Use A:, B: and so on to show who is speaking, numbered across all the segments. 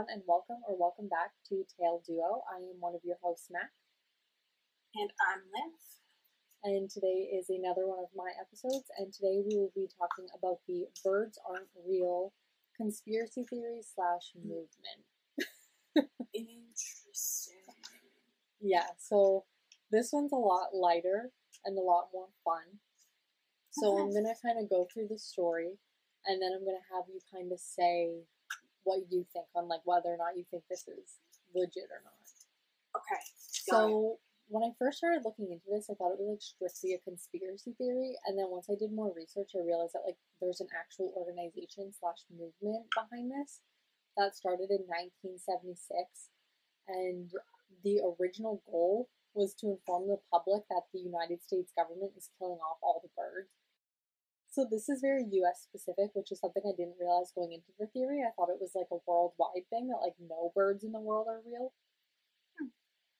A: everyone, and welcome or welcome back to Tail Duo. I am one of your hosts, Mac,
B: And I'm Liv.
A: and today is another one of my episodes. And today we will be talking about the birds aren't real conspiracy theory slash movement.
B: Interesting.
A: Yeah, so this one's a lot lighter and a lot more fun. So I'm gonna kind of go through the story, and then I'm gonna have you kind of say what you think on like whether or not you think this is legit or not.
B: Okay. got it.
A: So when I first started looking into this, I thought it was like strictly a conspiracy theory, and then once I did more research, I realized that like there's an actual organization slash movement behind this that started in 1976, and the original goal was to inform the public that the United States government is killing off all the birds. So this is very U.S. specific, which is something I didn't realize going into the theory. I thought it was like a worldwide thing that like no birds in the world are real,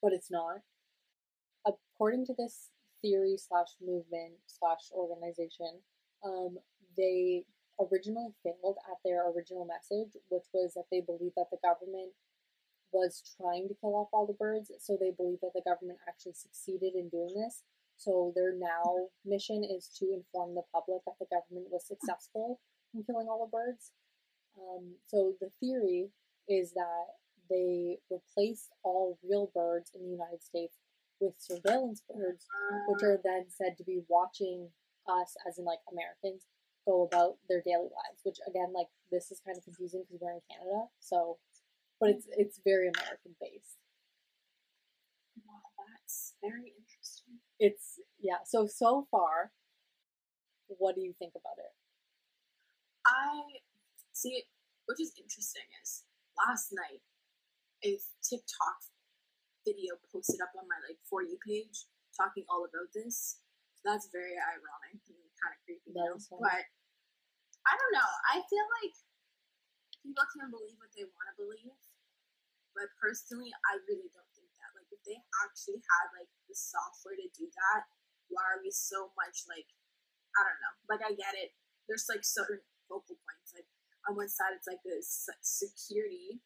A: but it's not according to this theory slash movement slash organization, um, they originally failed at their original message, which was that they believed that the government was trying to kill off all the birds. So they believe that the government actually succeeded in doing this. So their now mission is to inform the public that the government was successful in killing all the birds. Um, so the theory is that they replaced all real birds in the United States with surveillance birds, which are then said to be watching us, as in like Americans, go about their daily lives. Which again, like this is kind of confusing because we're in Canada, so but it's it's very American based.
B: Wow, that's very interesting.
A: It's yeah. So so far, what do you think about it?
B: I see, which is interesting is last night a TikTok video posted up on my like for you page talking all about this. So that's very ironic and kind of creepy.
A: That
B: now.
A: is funny.
B: But I don't know. I feel like people can believe what they want to believe. But personally, I really don't think that. Like, if they actually had like the software to do that, why are we so much like? I don't know. Like, I get it. There's like certain focal points. Like on one side, it's like the se- security,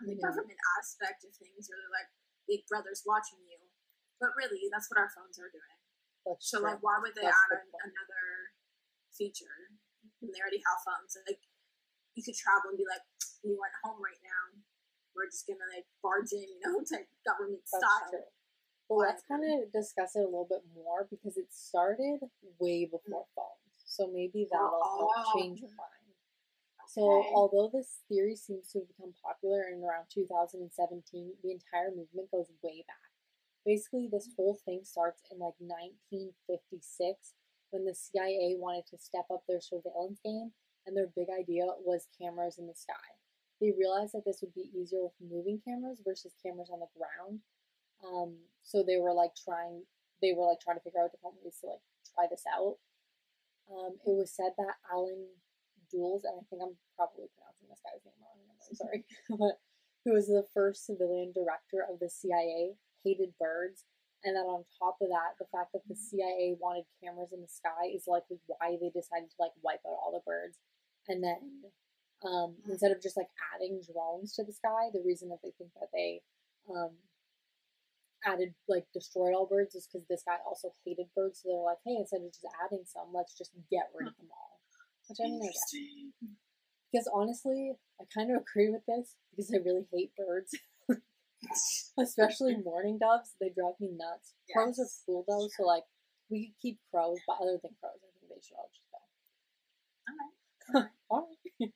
B: and the
A: Mhm.
B: government aspect of things, where they're like Big Brother's watching you. But really, that's what our phones are doing.
A: That's
B: So
A: true.
B: like, why would they
A: That's
B: add
A: the
B: an, another feature when they already have phones? Like, you could travel and be like, "We went home right now. We're just gonna like barge in, you know, to government
A: That's
B: style."
A: true. But let's kind of discuss it a little bit more because it started way before mm. phones. So maybe that'll help
B: Oh.
A: change your mind. So,
B: Okay.
A: although this theory seems to have become popular in around 2017, the entire movement goes way back. Basically, this mm. whole thing starts in like 1956 when the CIA wanted to step up their surveillance game, and their big idea was cameras in the sky. They realized that this would be easier with moving cameras versus cameras on the ground. Um, so they were like trying, they were like trying to figure out different ways to like try this out. Um, it was said that Alan Jules, and I think I'm probably pronouncing this guy's name wrong. I'm sorry, but who was the first civilian director of the CIA, hated birds, and that on top of that, the fact that the CIA wanted cameras in the sky is likely why they decided to like wipe out all the birds, and then um, instead of just like adding drones to the sky, the reason that they think that they um, added like destroyed all birds is because this guy also hated birds. So they're like, hey, instead of just adding some, let's just get rid of them all. Which I mean, I guess. Because honestly, I kind of agree with this because I really hate birds, especially mourning doves. They drive me nuts. Crows are cool though, so like we could keep crows, but other than crows, I think they should all just go.
B: Alright.
A: Alright.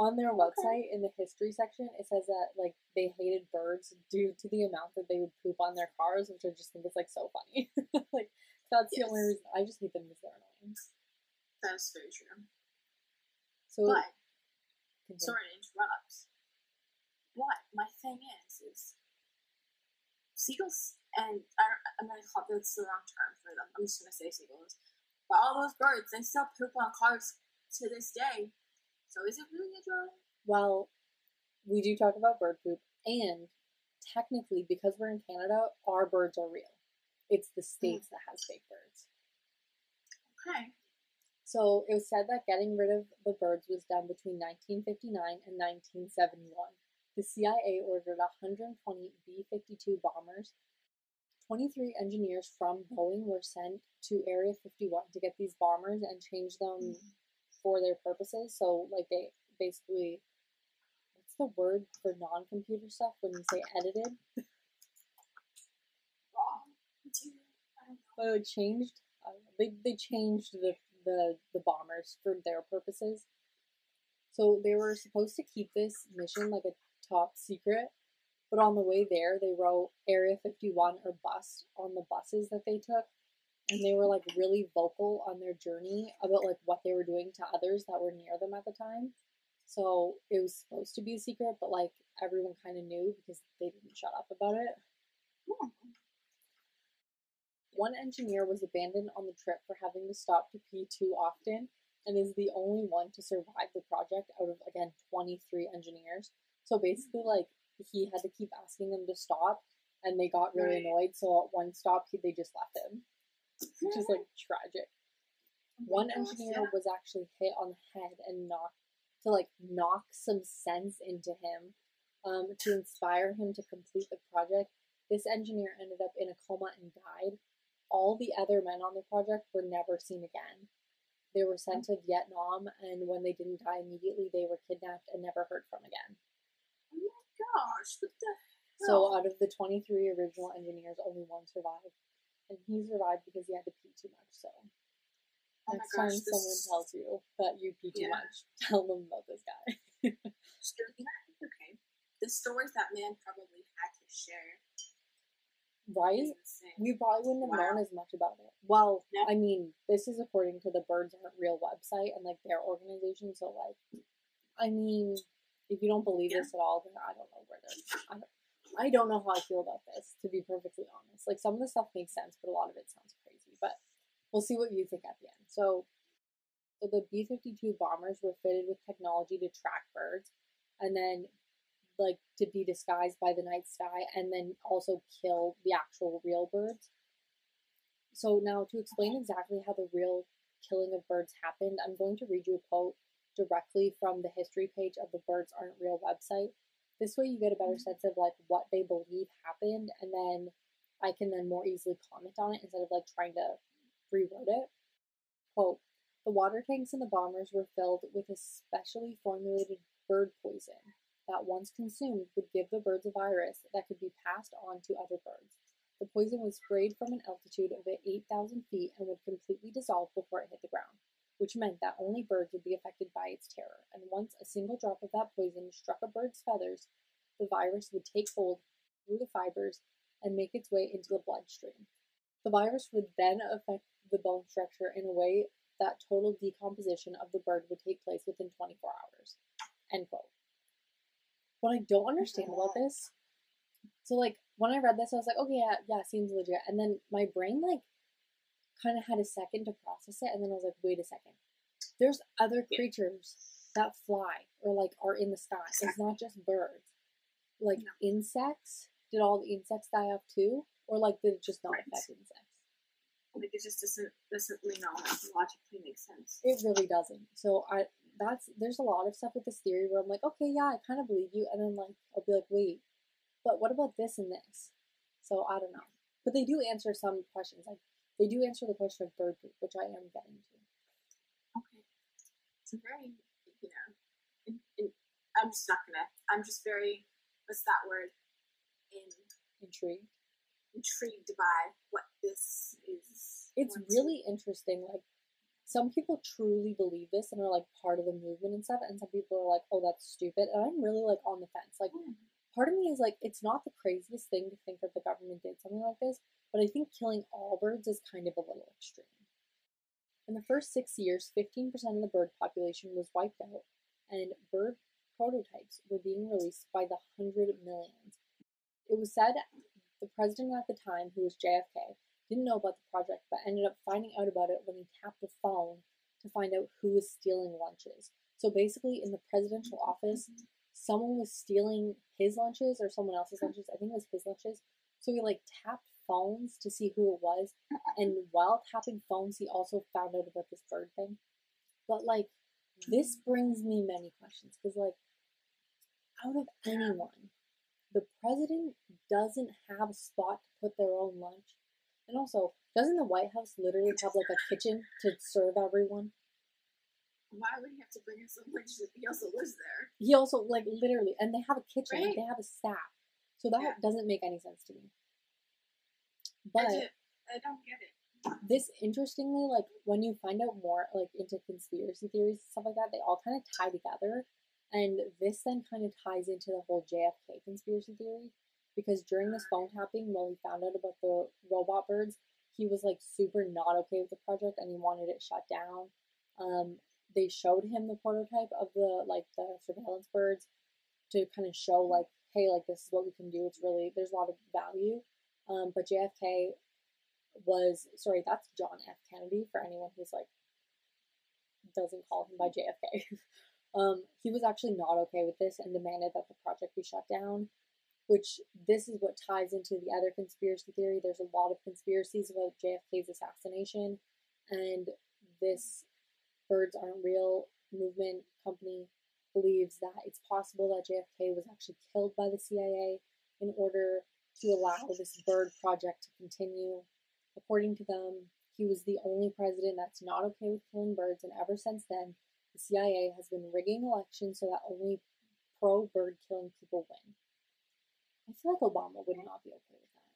A: On their website, in the history section, it says that like they hated birds due to the amount that they would poop on their cars, which I just think is like so funny. like that's the only reason. I just hate them because they're annoying.
B: That's very true.
A: So,
B: But
A: continue.
B: sorry to interrupt. What my thing is is seagulls, and I don't, I'm gonna call that's the wrong term for them. I'm just gonna say seagulls. But all those birds, they still poop on cars to this day. So is it really a drone?
A: well, we do talk about bird poop, and technically, because we're in Canada, our birds are real. It's the hmm. states that has fake birds.
B: Okay.
A: So it was said that getting rid of the birds was done between 1959 and 1971. The the CIA ordered 120 B 52 bombers. 23 engineers from Boeing were sent to Area 51 to get these bombers and change them hmm. For their purposes. So, like, they basically, what's the word for non computer stuff when you say edited?
B: Wrong. I don't.
A: Uh, changed. Uh, they they changed the, the the bombers for their purposes. So they were supposed to keep this mission like a top secret, but on the way there they wrote Area 51 or bust on the buses that they took, and they were like really vocal on their journey about like what they were doing to others that were near them at the time. So it was supposed to be a secret, but like everyone kind of knew because they didn't shut up about it.
B: Hmm.
A: One engineer was abandoned on the trip for having to stop to pee too often and is the only one to survive the project out of, again, 23 engineers. So basically, like, he had to keep asking them to stop, and they got really
B: Right.
A: annoyed. So at one stop, he, they just left him, which is like tragic.
B: Oh
A: One
B: gosh,
A: engineer
B: yeah.
A: was actually hit on the head and knocked to like knock some sense into him um, to inspire him to complete the project. This engineer ended up in a coma and died. All the other men on the project were never seen again. They were sent to Vietnam, and when they didn't die immediately, they were kidnapped and never heard from again.
B: Oh my gosh, what the
A: So, out of the 23 original engineers, only one survived. And he survived because he had to pee too much. So,
B: oh
A: next
B: gosh,
A: time someone tells you that you pee too
B: Yeah.
A: much, tell them about this guy.
B: story- okay. The stories that man probably had to share
A: Right? We probably wouldn't have
B: Wow.
A: known as much about it. Well,
B: No.
A: I mean, this is according to the Birds Aren't Real website and like their organization. So, like, I mean, if you don't believe
B: Yeah.
A: this at all, then I don't know where they're. I don't, I don't know how I feel about this, to be perfectly honest. Like, some of the stuff makes sense, but a lot of it sounds crazy. But we'll see what you think at the end. So, so the B 52 bombers were fitted with technology to track birds and then like to be disguised by the night sky and then also kill the actual real birds. So now to explain exactly how the real killing of birds happened, I'm going to read you a quote directly from the history page of the Birds Aren't Real website. This way you get a better mm-hmm. sense of like what they believe happened and then I can then more easily comment on it instead of like trying to reword it. Quote The water tanks in the bombers were filled with a specially formulated bird poison that once consumed would give the birds a virus that could be passed on to other birds. The poison was sprayed from an altitude of 8,000 feet and would completely dissolve before it hit the ground, which meant that only birds would be affected by its terror. And once a single drop of that poison struck a bird's feathers, the virus would take hold through the fibers and make its way into the bloodstream. The virus would then affect the bone structure in a way that total decomposition of the bird would take place within 24 hours. End quote. What I don't understand about this, so like when I read this, I was like, okay, yeah, yeah, seems legit. And then my brain like kind of had a second to process it, and then I was like, wait a second. There's other
B: Yeah.
A: creatures that fly or like are in the sky. It's not just birds. Like
B: No.
A: insects. Did all the insects die off too, or like did it just not
B: Right.
A: affect insects?
B: Like it just doesn't doesn't you know logically make sense.
A: It really doesn't. So I that's there's a lot of stuff with this theory where I'm like, okay, yeah, I kind of believe you, and then like I'll be like, wait, but what about this and this? So I don't know. But they do answer some questions. Like they do answer the question of bird poop, which I am getting to.
B: Okay. It's a very you know. In, in, I'm just not gonna. I'm just very. What's that word? In
A: Intrigued.
B: intrigued by what this is.
A: It's
B: going to-
A: really interesting. Like some people truly believe this and are like part of the movement and stuff, and some people are like, oh, that's stupid. And I'm really like on the fence. Like
B: Hmm.
A: Part of me is like, it's not the craziest thing to think that the government did something like this, but I think killing all birds is kind of a little extreme. In the first six years, 15% of the bird population was wiped out, and bird prototypes were being released by the hundred millions. It was said the president at the time, who was JFK, didn't know about the project, but ended up finding out about it when he tapped a phone to find out who was stealing lunches. So basically, in the presidential office, someone was stealing his lunches or someone else's lunches. I think it was his lunches. So he like tapped phones to see who it was, and while tapping phones, he also found out about this bird thing. But like, this mm. brings me many questions because like, out of anyone, the president doesn't have a spot to put their own lunch. And also, doesn't the White House literally have like a kitchen to serve everyone?
B: Why would he have to bring in so much? He also lives there.
A: He also like literally, and they have a kitchen,
B: Right.
A: they have a staff, so that
B: Yeah.
A: doesn't make any sense to me.
B: I,
A: But
B: I don't get it.
A: this interestingly, like when you find out more like into conspiracy theories and stuff like that, they all kind of tie together. And this then kind of ties into the whole JFK conspiracy theory because during this phone tapping, when we found out about the robot birds, he was like super not okay with the project and he wanted it shut down. Um, they showed him the prototype of the like the surveillance birds to kind of show like, hey, like this is what we can do. It's really there's a lot of value. Um, but JFK was sorry, that's John F. Kennedy for anyone who's like doesn't call him by JFK. um, he was actually not okay with this and demanded that the project be shut down. Which this is what ties into the other conspiracy theory. There's a lot of conspiracies about JFK's assassination, and this birds aren't real movement company believes that it's possible that JFK was actually killed by the CIA in order to allow this bird project to continue. According to them, he was the only president that's not okay with killing birds, and ever since then, the CIA has been rigging elections so that only pro bird killing people win. I feel like Obama would not be okay with that.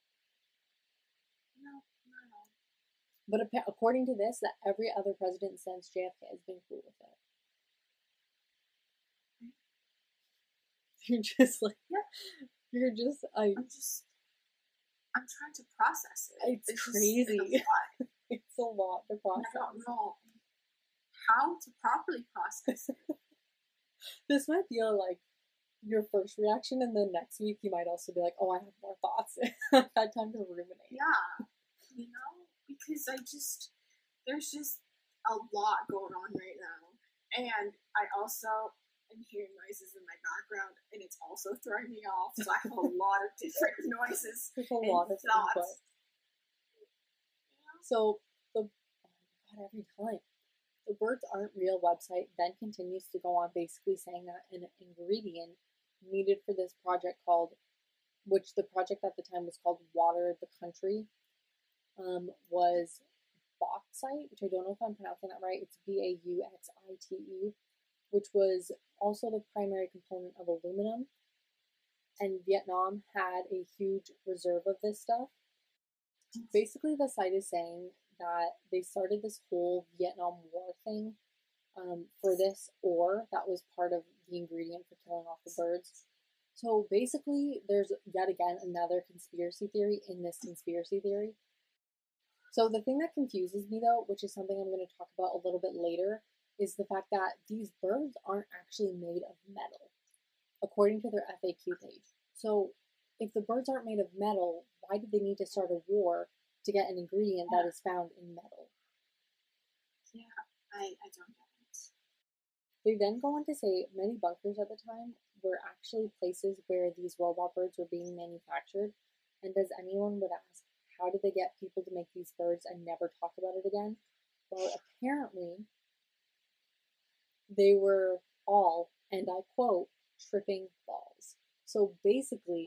B: No, no.
A: But according to this, that every other president since JFK has been cool with it. You're just like,
B: Yeah.
A: you're just, I,
B: I'm just. I'm trying to process it.
A: It's
B: just-
A: crazy.
B: It's a lot.
A: it's a lot to process.
B: I don't know how to properly process it.
A: This might be like your first reaction, and then next week you might also be like, "Oh, I have more thoughts." I've had time to ruminate.
B: Yeah, you know, because I just there's just a lot going on right now, and I also am hearing noises in my background, and it's also throwing me off. So I have a lot of different noises.
A: There's a
B: and
A: lot of
B: thoughts.
A: So the oh god, every time the birds aren't real website then continues to go on basically saying that an ingredient needed for this project called which the project at the time was called Water the Country um, was bauxite, which I don't know if I'm pronouncing that right. It's B A U X I T E, which was also the primary component of aluminum. And Vietnam had a huge reserve of this stuff basically the site is saying that they started this whole Vietnam War thing um, for this ore that was part of the ingredient for killing off the birds. So basically, there's yet again another conspiracy theory in this conspiracy theory. So the thing that confuses me though, which is something I'm going to talk about a little bit later, is the fact that these birds aren't actually made of metal, according to their FAQ page. So if the birds aren't made of metal, why did they need to start a war to get an ingredient that is found in metal?
B: Yeah, I I don't get it.
A: They then go on to say many bunkers at the time were actually places where these robot birds were being manufactured. And as anyone would ask, how did they get people to make these birds and never talk about it again? Well, apparently, they were all, and I quote, tripping balls. So basically,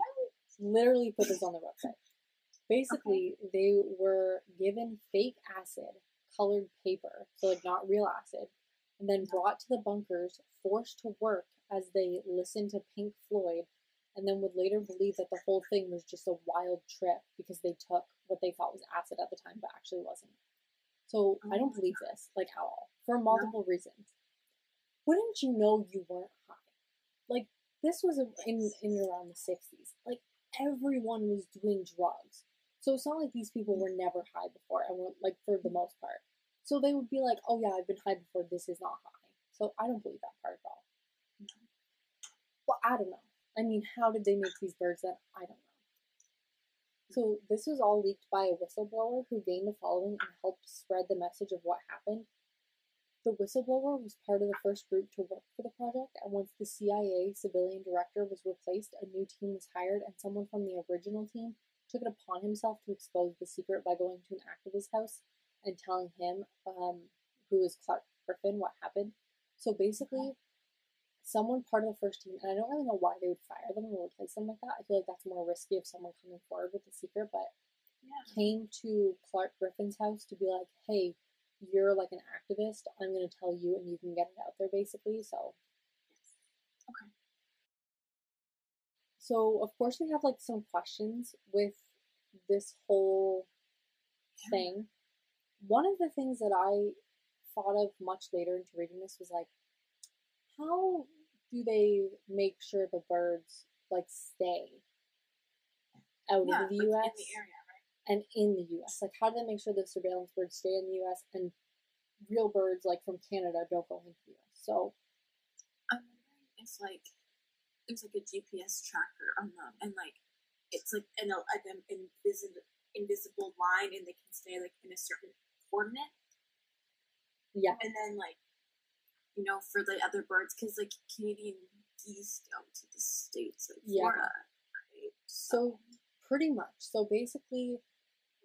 A: literally put this on the website. Basically, they were given fake acid colored paper, so like not real acid, and then brought to the bunkers, forced to work as they listened to Pink Floyd, and then would later believe that the whole thing was just a wild trip because they took what they thought was acid at the time, but actually wasn't. So I don't oh. believe this, like at all, for multiple reasons. Wouldn't you know you weren't high? Like this was in in around the sixties. Like everyone was doing drugs. So it's not like these people were never high before and were like for the most part. So they would be like, Oh yeah, I've been high before, this is not high. So I don't believe that part at all. Mm-hmm. Well, I don't know. I mean, how did they make these birds that I don't know. So this was all leaked by a whistleblower who gained a following and helped spread the message of what happened. The whistleblower was part of the first group to work for the project, and once the CIA civilian director was replaced, a new team was hired, and someone from the original team took it upon himself to expose the secret by going to an activist's house and telling him, um, who is Clark Griffin, what happened. So basically, someone part of the first team, and I don't really know why they would fire them or replace them like that. I feel like that's more risky of someone coming forward with the secret, but
B: Yeah.
A: came to Clark Griffin's house to be like, hey, you're like an activist. I'm going to tell you and you can get it out there basically. So,
B: Okay.
A: so of course, we have like some questions with this whole
B: Yeah.
A: thing. One of the things that I thought of much later into reading this was like, how do they make sure the birds like stay out
B: Yeah,
A: of the U.S.
B: in the area, right?
A: and in the U.S. Like, how do they make sure the surveillance birds stay in the U.S. and real birds like from Canada don't go into the U.S. So
B: I'm wondering if like there's like a GPS tracker on them, and like it's like an like an invisible invisible line, and they can stay like in a certain coordinate,
A: yeah,
B: and then like you know for the other birds, because like Canadian geese go to the states, like
A: Yeah.
B: Florida, right?
A: So um, pretty much. So basically,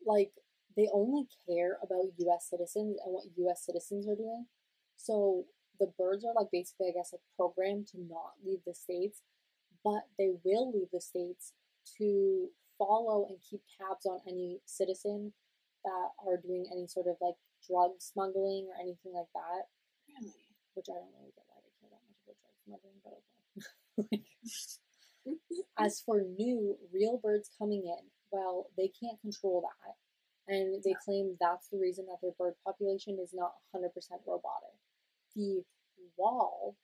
A: like they only care about U.S. citizens and what U.S. citizens are doing. So the birds are like basically, I guess, like programmed to not leave the states, but they will leave the states to follow and keep tabs on any citizen that are doing any sort of like drug smuggling or anything like that.
B: really,
A: Which I don't really get why they care that much about drug smuggling, but okay. like, as for new real birds coming in, well, they can't control that. And they claim that's the reason that their bird population is not 100% robotic. The wall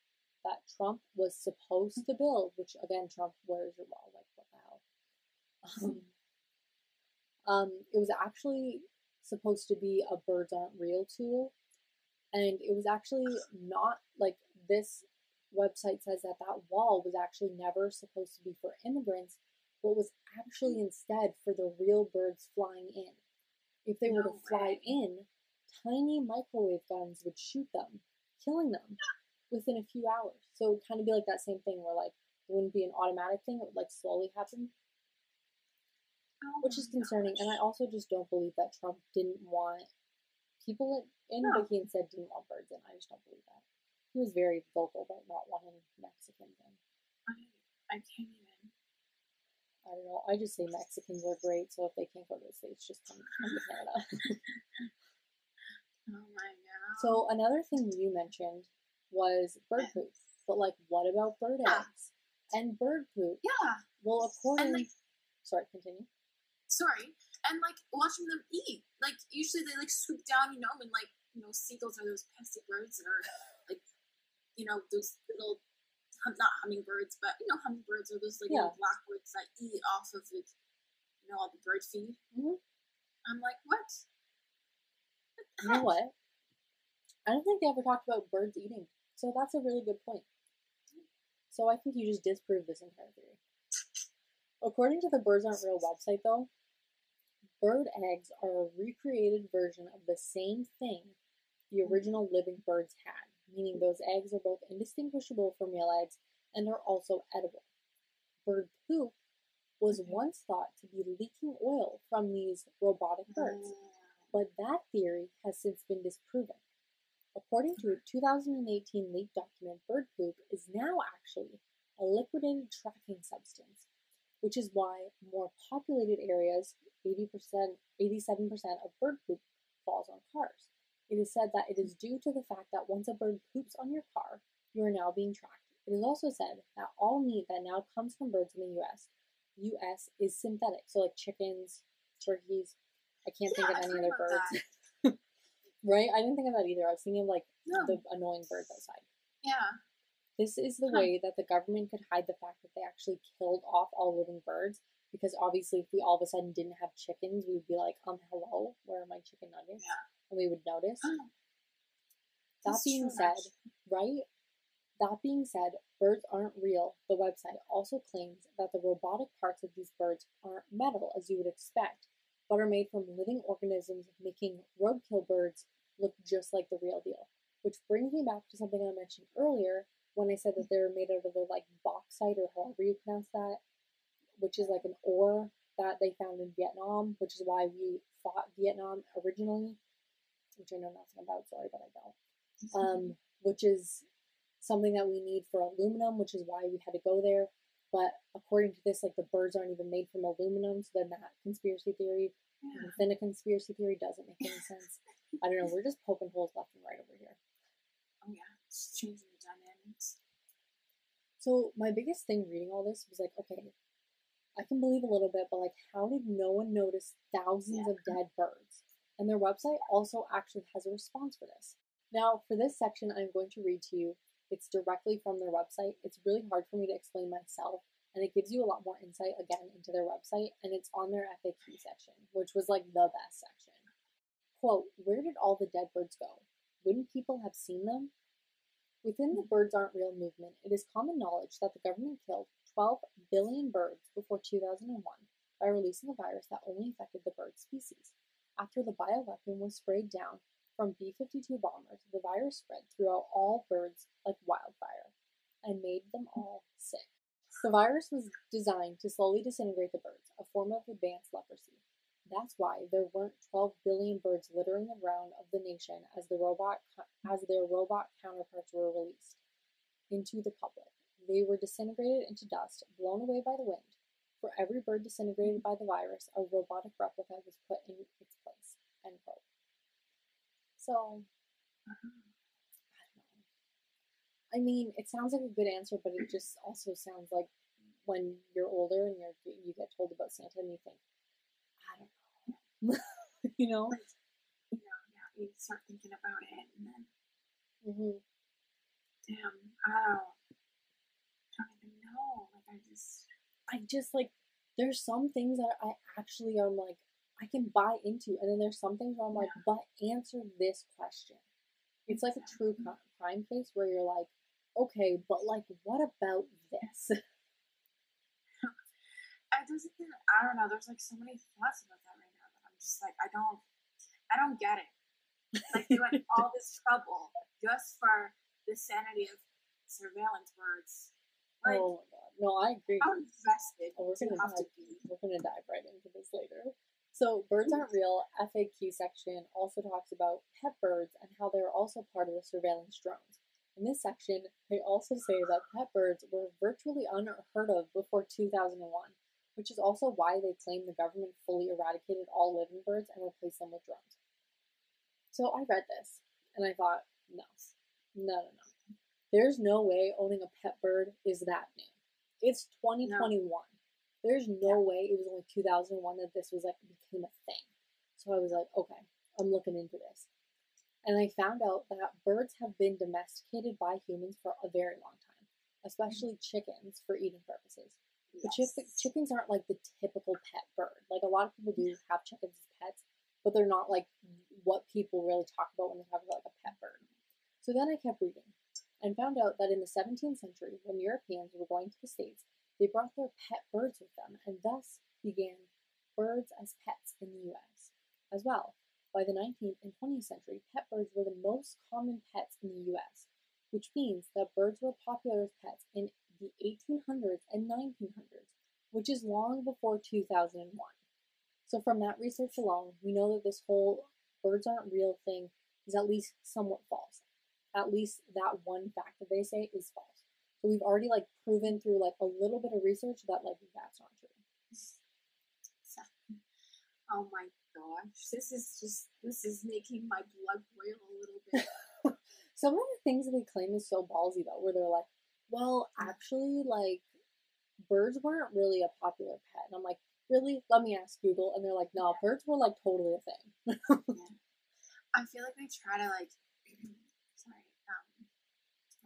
A: that Trump was supposed to build, which again, Trump, where's your wall? Like, what the hell? Um, um, it was actually supposed to be a birds aren't real tool. And it was actually not like this website says that that wall was actually never supposed to be for immigrants, but was actually instead for the real birds flying in. If they were to
B: No
A: fly
B: way.
A: in, tiny microwave guns would shoot them, killing them within a few hours. So it would kind of be like that same thing where like it wouldn't be an automatic thing; it would like slowly happen,
B: Oh
A: which is concerning. And I also just don't believe that Trump didn't want people in,
B: No.
A: but he didn't want birds in. I just don't believe that. He was very vocal about not wanting Mexicans in.
B: I, I can't even.
A: I don't know. I just say Mexicans are great, so if they can't go to the States, just come, come to Canada.
B: Oh my god.
A: so another thing you mentioned was bird poop. But like what about bird
B: Yeah.
A: eggs? And bird poop.
B: yeah,
A: Well according
B: like-
A: sorry, continue.
B: sorry, and like watching them eat. Like usually they like swoop down, you know, and like you know seagulls are those pesky birds that are like you know those little hum- not hummingbirds, but you know hummingbirds are those like
A: Yeah.
B: little blackbirds that eat off of like you know all the bird feed.
A: Mhm.
B: I'm like, what? What
A: You know what? I don't think they ever talked about birds eating. So that's a really good point. So I think you just disproved this entire theory. According to the Birds Aren't Real website, though, bird eggs are a recreated version of the same thing the hmm. original living birds had, meaning hmm. those eggs are both indistinguishable from real eggs and are also edible. Bird poop was
B: Okay.
A: once thought to be leaking oil from these robotic birds
B: Mm,
A: but that theory has since been disproven. According to a 2018 leaked document, bird poop is now actually a liquidated tracking substance, which is why more populated areas, 80%, 87% of bird poop falls on cars. It is said that it is due to the fact that once a bird poops on your car, you are now being tracked. It is also said that all meat that now comes from birds in the US, US is synthetic. So like chickens, turkeys, I can't
B: Yeah,
A: think of any other birds. right? I didn't think of that either. I was thinking of like
B: No.
A: the annoying birds outside.
B: Yeah.
A: This is the
B: Huh.
A: way that the government could hide the fact that they actually killed off all living birds. Because obviously, if we all of a sudden didn't have chickens, we would be like, um, hello, where are my chicken nuggets?
B: Yeah.
A: And we would notice.
B: Oh,
A: That
B: that's
A: being said,
B: actually.
A: right? That being said, birds aren't real. The website also claims that the robotic parts of these birds aren't metal, as you would expect, but are made from living organisms, making roadkill birds look just like the real deal. Which brings me back to something I mentioned earlier when I said that they're made out of the like bauxite or however you pronounce that, which is like an ore that they found in Vietnam, which is why we fought Vietnam originally, which I know nothing about, sorry, but I don't um, which is something that we need for aluminum, which is why we had to go there. But according to this, like the birds aren't even made from aluminum, so then that conspiracy theory
B: Yeah.
A: within a conspiracy theory doesn't make any sense. I don't know. We're just poking holes left and right over here.
B: Oh yeah, it's changing the dynamics.
A: So my biggest thing reading all this was like, okay, I can believe a little bit, but like, how did no one notice thousands of dead birds? And their website also actually has a response for this. Now, for this section, I'm going to read to you. It's directly from their website. It's really hard for me to explain myself, and it gives you a lot more insight again into their website, and it's on their FAQ section, which was like the best section. Quote, Where did all the dead birds go? Wouldn't people have seen them? Within the mm-hmm. Birds Aren't Real movement, it is common knowledge that the government killed 12 billion birds before 2001 by releasing a virus that only affected the bird species. After the bioweapon was sprayed down from B 52 bombers, the virus spread throughout all birds like wildfire and made them all sick. The virus was designed to slowly disintegrate the birds, a form of advanced leprosy. That's why there weren't 12 billion birds littering the ground of the nation as the robot as their robot counterparts were released into the public. They were disintegrated into dust, blown away by the wind. For every bird disintegrated by the virus, a robotic replica was put in its place. End quote. So, I don't know. I mean, it sounds like a good answer, but it just also sounds like when you're older and you're you get told about Santa and you think, I don't know, you know.
B: You know, yeah, you start thinking about it, and then
A: hmm
B: damn, I don't, don't even know. Like I just,
A: I just like there's some things that I actually am like I can buy into, and then there's some things where I'm like, but answer this question. It's like a true crime case where you're like, okay, but like, what about this?
B: I just, I don't know. There's like so many thoughts about that right now that I'm just like, I don't, I don't get it. Like they went all this trouble just for the sanity of surveillance birds. Like,
A: oh my god, no, I agree.
B: how invested
A: Oh, we're gonna
B: have to
A: dive,
B: be?
A: we're gonna dive right into this later. So, birds aren't real. FAQ section also talks about pet birds and how they're also part of the surveillance drones. In this section, they also say that pet birds were virtually unheard of before 2001, which is also why they claim the government fully eradicated all living birds and replaced them with drones. So I read this and I thought, no, no, no, no. There's no way owning a pet bird is that new. It's 2021. There's no way it was only 2001 that this was like became a thing. So I was like, okay, I'm looking into this. And I found out that birds have been domesticated by humans for a very long time, especially mm. chickens for eating purposes. But
B: Yes.
A: chick- chickens aren't like the typical pet bird. Like a lot of people do have chickens as pets, but they're not like what people really talk about when they talk about like a pet bird. So then I kept reading and found out that in the 17th century, when Europeans were going to the States, they brought their pet birds with them and thus began birds as pets in the US as well. By the 19th and 20th century, pet birds were the most common pets in the US, which means that birds were popular as pets in the 1800s and 1900s, which is long before 2001. So, from that research alone, we know that this whole birds aren't real thing is at least somewhat false. At least that one fact that they say is false. So we've already like proven through like a little bit of research that like that's not true.
B: Oh my gosh, this is just this is making my blood boil a little bit.
A: Some of the things that they claim is so ballsy though, where they're like, well, actually, like birds weren't really a popular pet, and I'm like, really? Let me ask Google, and they're like, no, birds were like totally a thing.
B: I feel like they try to like,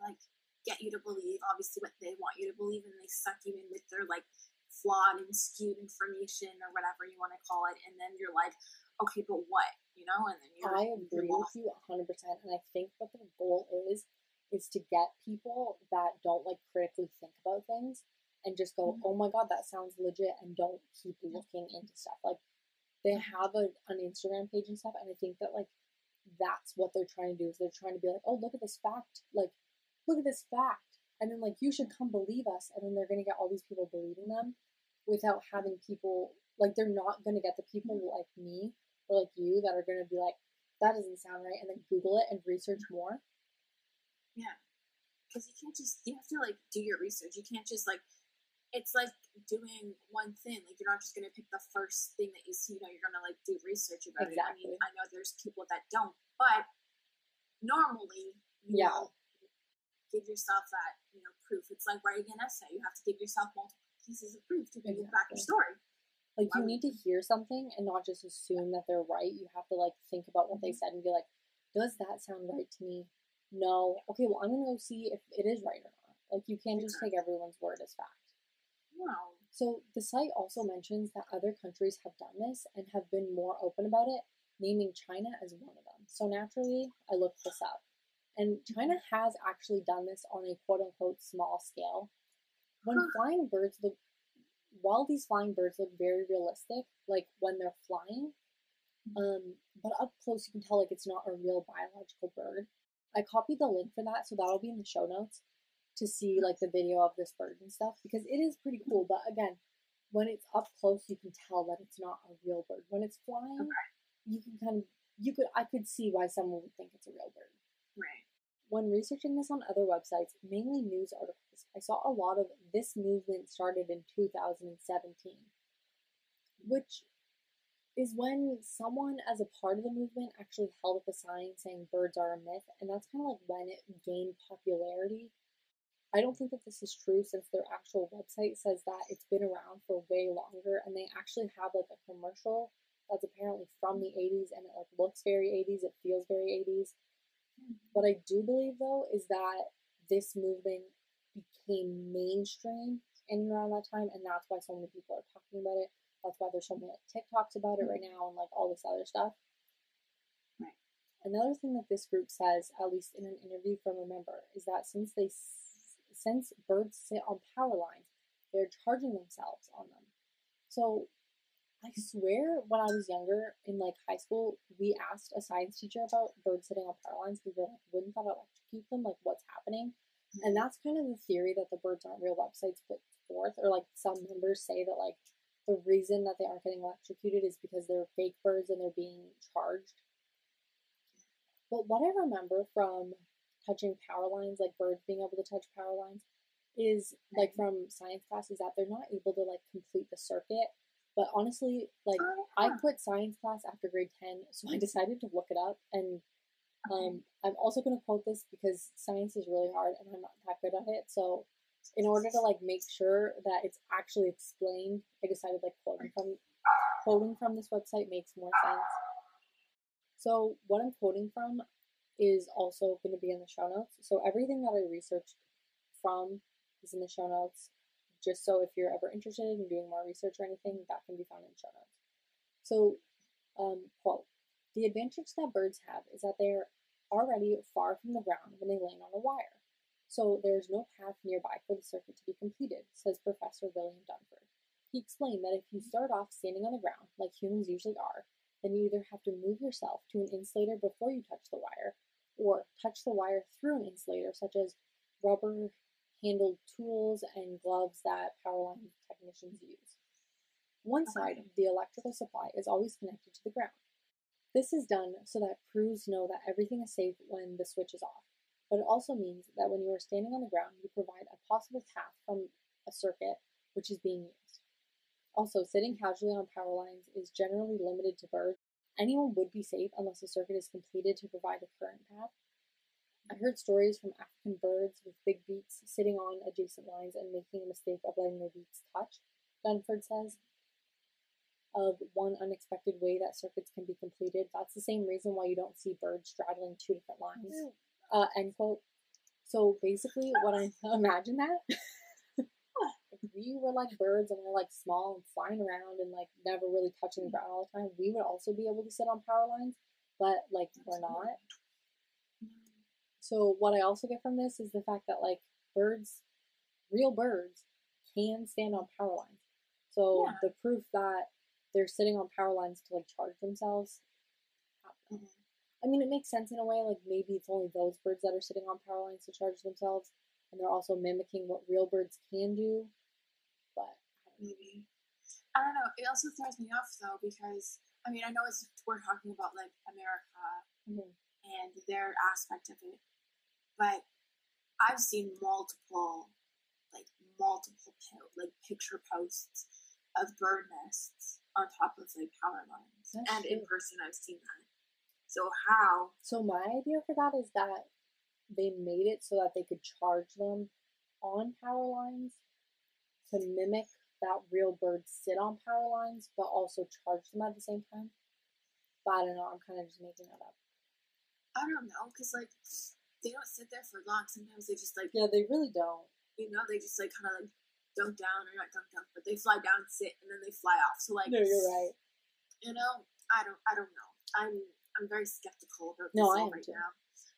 B: like get you to believe obviously what they want you to believe, and they suck you in with their like flawed and skewed information or whatever you want to call it, and then you're like, okay, but what, you know? And then you're
A: I
B: you're
A: agree with you 100%, and I think what their goal is is to get people that don't like critically think about things and just go,
B: Mhm.
A: "Oh my god, that sounds legit," and don't keep looking into stuff. Like they have a, an Instagram page and stuff, and I think that like that's what they're trying to do is they're trying to be like, "Oh, look at this fact! Like, look at this fact!" And then like you should come believe us, and then they're gonna get all these people believing them without having people like they're not gonna get the people mm-hmm. like me or like you that are gonna be like, that doesn't sound right, and then Google it and research mm-hmm. more. Yeah.
B: Because you can't just you have to like do your research. You can't just like it's like doing one thing. Like you're not just gonna pick the first thing that you see. You know, you're gonna like do research about
A: Exactly.
B: it. I mean, I know there's people that don't, but normally
A: Yeah.
B: will give yourself that you know proof. It's like writing an essay. You have to give yourself multiple pieces of proof to back your story.
A: Like you need to hear something and not just assume that they're right. You have to like think about what they
B: Mhm.
A: said and be like, does that sound right to me? No. Okay, well I'm gonna go see if it is right or not. Like you can't just take everyone's word as fact.
B: No.
A: So the site also mentions that other countries have done this and have been more open about it, naming China as one of them. So naturally, I looked this up. And mm-hmm. China has actually done this on a quote unquote small scale. When
B: Huh.
A: flying birds look, while these flying birds look very realistic, like when they're flying, mm-hmm. um, but up close you can tell like it's not a real biological bird. I copied the link for that, so that'll be in the show notes to see mm-hmm. like the video of this bird and stuff because it is pretty cool. But again, when it's up close, you can tell that it's not a real bird. When it's flying, you can kind of you could I could see why someone would think it's a real bird.
B: Right.
A: When researching this on other websites, mainly news articles, I saw a lot of this movement started in 2017, which is when someone, as a part of the movement, actually held up a sign saying birds are a myth, and that's kind of like when it gained popularity. I don't think that this is true since their actual website says that it's been around for way longer, and they actually have like a commercial that's apparently from the 80s and it like looks very 80s, it feels very 80s. What I do believe though is that this movement became mainstream in around that time, and that's why so many people are talking about it. That's why there's so many like TikToks about it mm-hmm. right now and like all this other stuff.
B: Right.
A: Another thing that this group says, at least in an interview from a member, is that since they since birds sit on power lines, they're charging themselves on them. So I swear when I was younger in like high school, we asked a science teacher about birds sitting on power lines because we were like, wouldn't that electrocute them? Like what's happening? Mm-hmm. And that's kind of the theory that the birds aren't real websites put forth, or like some members say that like the reason that they aren't getting electrocuted is because they're fake birds and they're being charged. But what I remember from touching power lines, like birds being able to touch power lines, is like from science class is that they're not able to like complete the circuit. But honestly, like
B: Oh,
A: I
B: yeah.
A: quit science class after grade 10, so I decided to look it up. And um, I'm also going to quote this because science is really hard and I'm not that good at it. So, in order to like make sure that it's actually explained, I decided like quoting from quoting from this website makes more sense. So, what I'm quoting from is also going to be in the show notes. So, everything that I researched from is in the show notes just so if you're ever interested in doing more research or anything, that can be found in show notes. So, um, quote, the advantage that birds have is that they're already far from the ground when they land on a wire. So there's no path nearby for the circuit to be completed, says Professor William Dunford. He explained that if you start off standing on the ground, like humans usually are, then you either have to move yourself to an insulator before you touch the wire, or touch the wire through an insulator, such as rubber handled tools and gloves that power line technicians use. One uh-huh. side of the electrical supply is always connected to the ground. This is done so that crews know that everything is safe when the switch is off, but it also means that when you are standing on the ground, you provide a possible path from a circuit which is being used. Also, sitting casually on power lines is generally limited to birds. Anyone would be safe unless the circuit is completed to provide a current path. I heard stories from African birds with big beaks sitting on adjacent lines and making a mistake of letting their beaks touch, Dunford says. Of one unexpected way that circuits can be completed. That's the same reason why you don't see birds straddling two different lines. Uh, end quote. So basically, what I imagine that if we were like birds and we're like small and flying around and like never really touching the ground all the time, we would also be able to sit on power lines, but like we're not. So what I also get from this is the fact that like birds, real birds, can stand on power lines. So
B: Yeah.
A: the proof that they're sitting on power lines to like charge themselves.
B: Mhm.
A: I mean, it makes sense in a way. Like maybe it's only those birds that are sitting on power lines to charge themselves, and they're also mimicking what real birds can do. But
B: Maybe. I don't know. It also throws me off though because I mean I know it's we're talking about like America
A: Mhm.
B: and their aspect of it, but I've seen multiple, like multiple like picture posts of bird nests on top of like power lines,
A: That's
B: and in person I've seen that. So how?
A: So my idea for that is that they made it so that they could charge them on power lines to mimic that real birds sit on power lines, but also charge them at the same time. But I don't know. I'm kind of just making that up.
B: I don't know, cause like they don't sit there for long. Sometimes they just like
A: Yeah, they really don't.
B: you know they just like kind of like dunk down or not dunk down, but they fly down, sit, and then they fly off. So like
A: No, you're right.
B: you know I don't I don't know. I'm I'm very skeptical about this
A: No, I am
B: right
A: too.
B: now.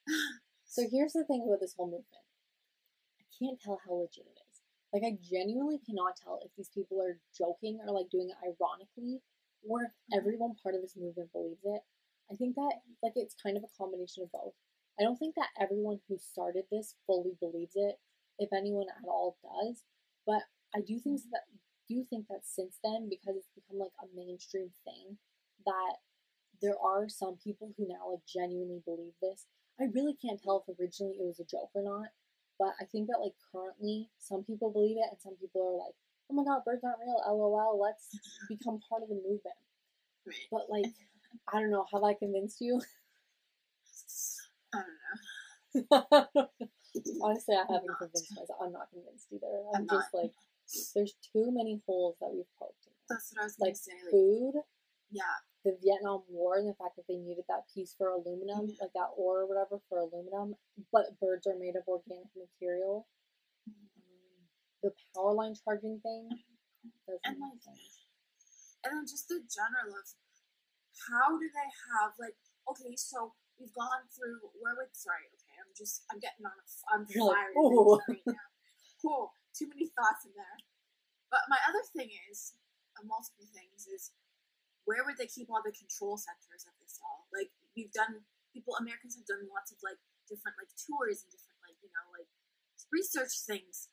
A: So here's the thing about this whole movement. I can't tell how legit it is. Like I genuinely cannot tell if these people are joking or like doing it ironically or if mm-hmm. everyone part of this movement believes it. I think that like it's kind of a combination of both. I don't think that everyone who started this fully believes it, if anyone at all does. But I do think mm-hmm. that do think that since then, because it's become like a mainstream thing, that there are some people who now like genuinely believe this. I really can't tell if originally it was a joke or not, but I think that like currently some people believe it and some people are like, "Oh my god, birds aren't real, lol, let's become part of the movement." But like, I don't know, have I convinced you?
B: I don't know.
A: Honestly, I haven't
B: Not.
A: convinced myself. I'm not convinced either.
B: I'm
A: I'm just like, there's too many holes that we've poked in.
B: That's what I was
A: Like
B: say. Like,
A: food,
B: yeah,
A: the Vietnam War, and the fact that they needed that piece for aluminum, like that ore or whatever for aluminum, but birds are made of organic material. Um, the power line charging thing
B: And, like,
A: sense.
B: and then just the general of how do they have like okay, so we've gone through where would sorry, okay, I'm just I'm getting on a I'm fired right now. Cool, too many thoughts in there. But my other thing is, uh, multiple things is, where would they keep all the control centers of this all? Like we've done, people Americans have done lots of like different like tours and different like you know like research things.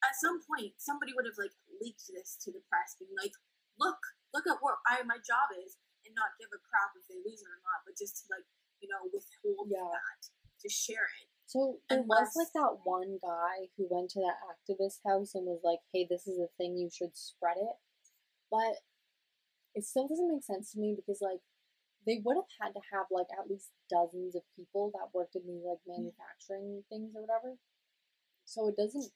B: At some point, somebody would have like leaked this to the press, being like, "Look, look at what I my job is," and not give a crap if they lose it or not, but just to like you know withhold
A: Yeah.
B: that to share it.
A: So there was like that one guy who went to that activist house and was like, "Hey, this is a thing. You should spread it." But it still doesn't make sense to me because like they would have had to have like at least dozens of people that worked in these like mm-hmm. manufacturing things or whatever. So it doesn't.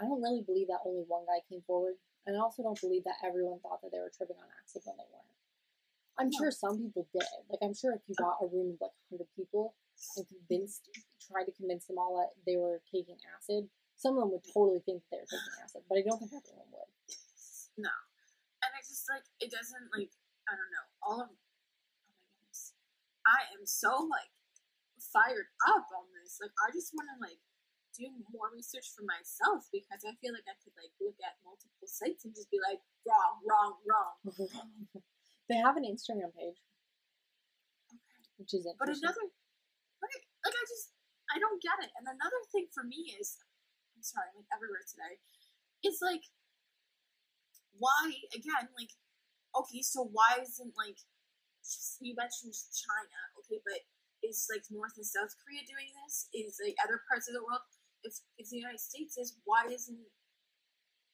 A: I don't really believe that only one guy came forward, and I also don't believe that everyone thought that they were tripping on acid when they weren't. I'm sure some people did. Like I'm sure if you got a room of like 100 people and convinced, tried to convince them all that they were taking acid, some of them would totally think that they were taking acid, but I don't think everyone would.
B: No. And I just like it doesn't like I don't know. All of oh my goodness. I am so like fired up on this. Like I just wanna like do more research for myself because I feel like I could like look at multiple sites and just be like wrong, wrong, wrong.
A: they have an Instagram page,
B: Okay.
A: which is interesting.
B: But another like like I just I don't get it. And another thing for me is I'm sorry, I'm like everywhere today. It's like why again, like okay, so why isn't like you mentioned China, okay, but is like North and South Korea doing this? Is like other parts of the world? If if the United States is, why isn't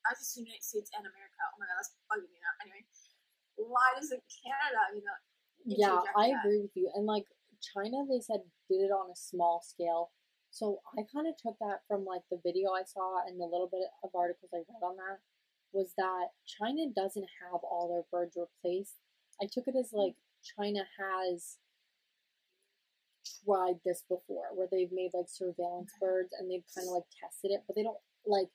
B: I just the United States and America? Oh my god, that's bugging me why doesn't Canada, you know,
A: Yeah, I
B: that?
A: agree with you. And like China, they said did it on a small scale. So I kind of took that from like the video I saw and the little bit of articles I read on that was that China doesn't have all their birds replaced. I took it as hmm. like China has tried this before where they've made like surveillance birds and they've kind of like tested it, but they don't like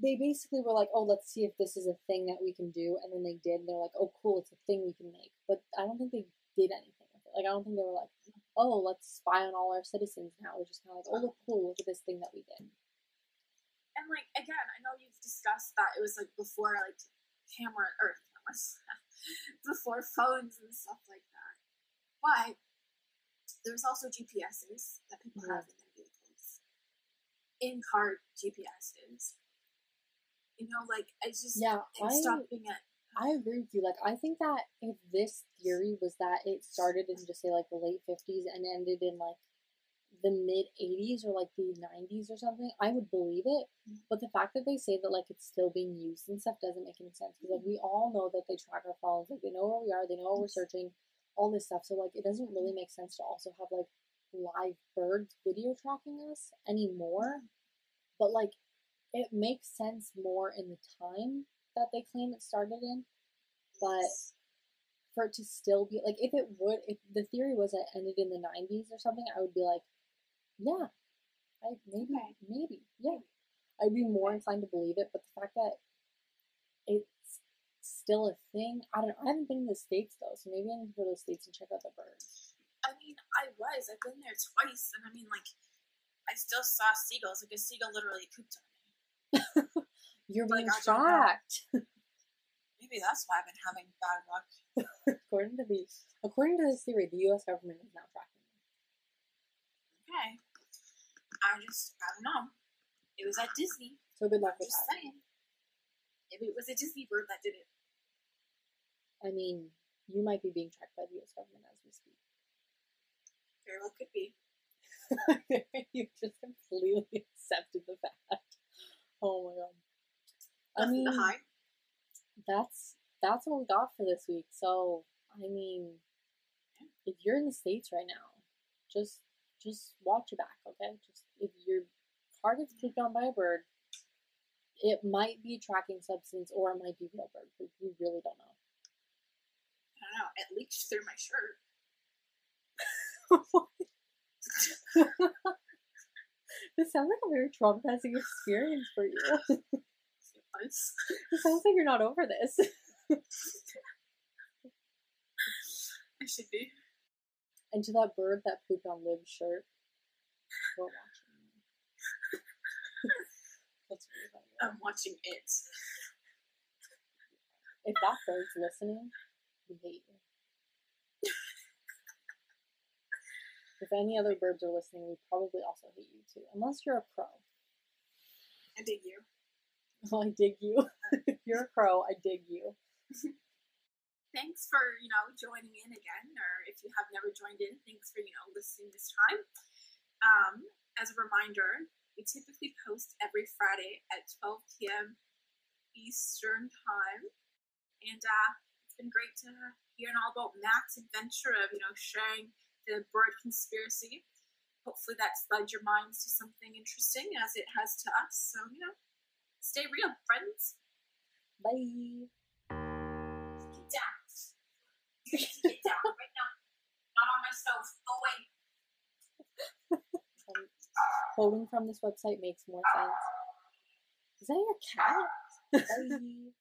A: they basically were like, "Oh, let's see if this is a thing that we can do," and then they did. And they're like, "Oh, cool, it's a thing we can make." But I don't think they did anything with it. Like, I don't think they were like, "Oh, let's spy on all our citizens now." We're just kind of like, "Oh, look, cool, look at this thing that we did."
B: and like again, I know you've discussed that it was like before like camera or cameras, before phones and stuff like that. But there's also GPSs that people
A: Mhm.
B: have in their vehicles, in car GPSs. You know, like it's just
A: Yeah, I
B: stopping at
A: I agree with you. Like, I think that if this theory was that it started in just say like the late fifties and ended in like the mid 80s or like the 90s or something, I would believe it. Mm-hmm. But the fact that they say that like it's still being used and stuff doesn't make any sense because like we mm-hmm. all know that they track our phones, like they know where we are, they know what we're searching, all this stuff. So like it doesn't really mm-hmm. make sense to also have like live birds video tracking us anymore. But like it makes sense more in the time that they claim it started in. But for it to still be like if it would if the theory was it ended in the 90s or something i would be like yeah i maybe
B: Okay.
A: maybe yeah i'd be more inclined to believe it but the fact that it's still a thing i don't know i haven't been to the states though so maybe i need to go to the states and check out the birds
B: I mean, I was. I've been there twice, and I mean, like, I still saw seagulls. Like, a seagull literally pooped on me.
A: You're being
B: don't
A: tracked
B: Maybe that's why I've been having bad luck.
A: according to the according to this theory the u.s government is now tracking them
B: Okay. I just, I don't know. It was at Disney.
A: so good luck with
B: just
A: that
B: saying. Maybe it was a Disney bird that did it.
A: i mean you might be being tracked by the u.s government as we speak
B: Very well could be.
A: you just completely accepted the fact. Oh my god. I
B: Nothing
A: mean, that's that's what we got for this week. So, I mean, if you're in the states right now, just just watch your back, okay? Just if your car gets pooped on by a bird, it might be a tracking substance or it might be real bird poop. We really don't know.
B: I don't know. It leaked through my shirt.
A: this sounds like a very traumatizing experience for you.
B: It
A: sounds like you're not over this.
B: I should be.
A: And to that bird that pooped on Liv's shirt, we're watching. That's really.
B: I'm watching it.
A: If that bird's listening, we hate you. If any other birds are listening, we probably also hate you too. Unless you're a crow.
B: I dig you.
A: Oh, I dig you. if you're a crow, I dig you.
B: Thanks for, you know, joining in again, or if you have never joined in, thanks for, you know, listening this time. Um, as a reminder, we typically post every Friday at 12 p.m. Eastern Time. And uh, it's been great to hear all about Matt's adventure of, you know, sharing the bird conspiracy. Hopefully that's led your minds to something interesting as it has to us. So, you know, stay real, friends.
A: Bye.
B: Get down. You need to get down right now. Not on my stove. Away.
A: Quoting from this website makes more sense. Is that your cat? Bye.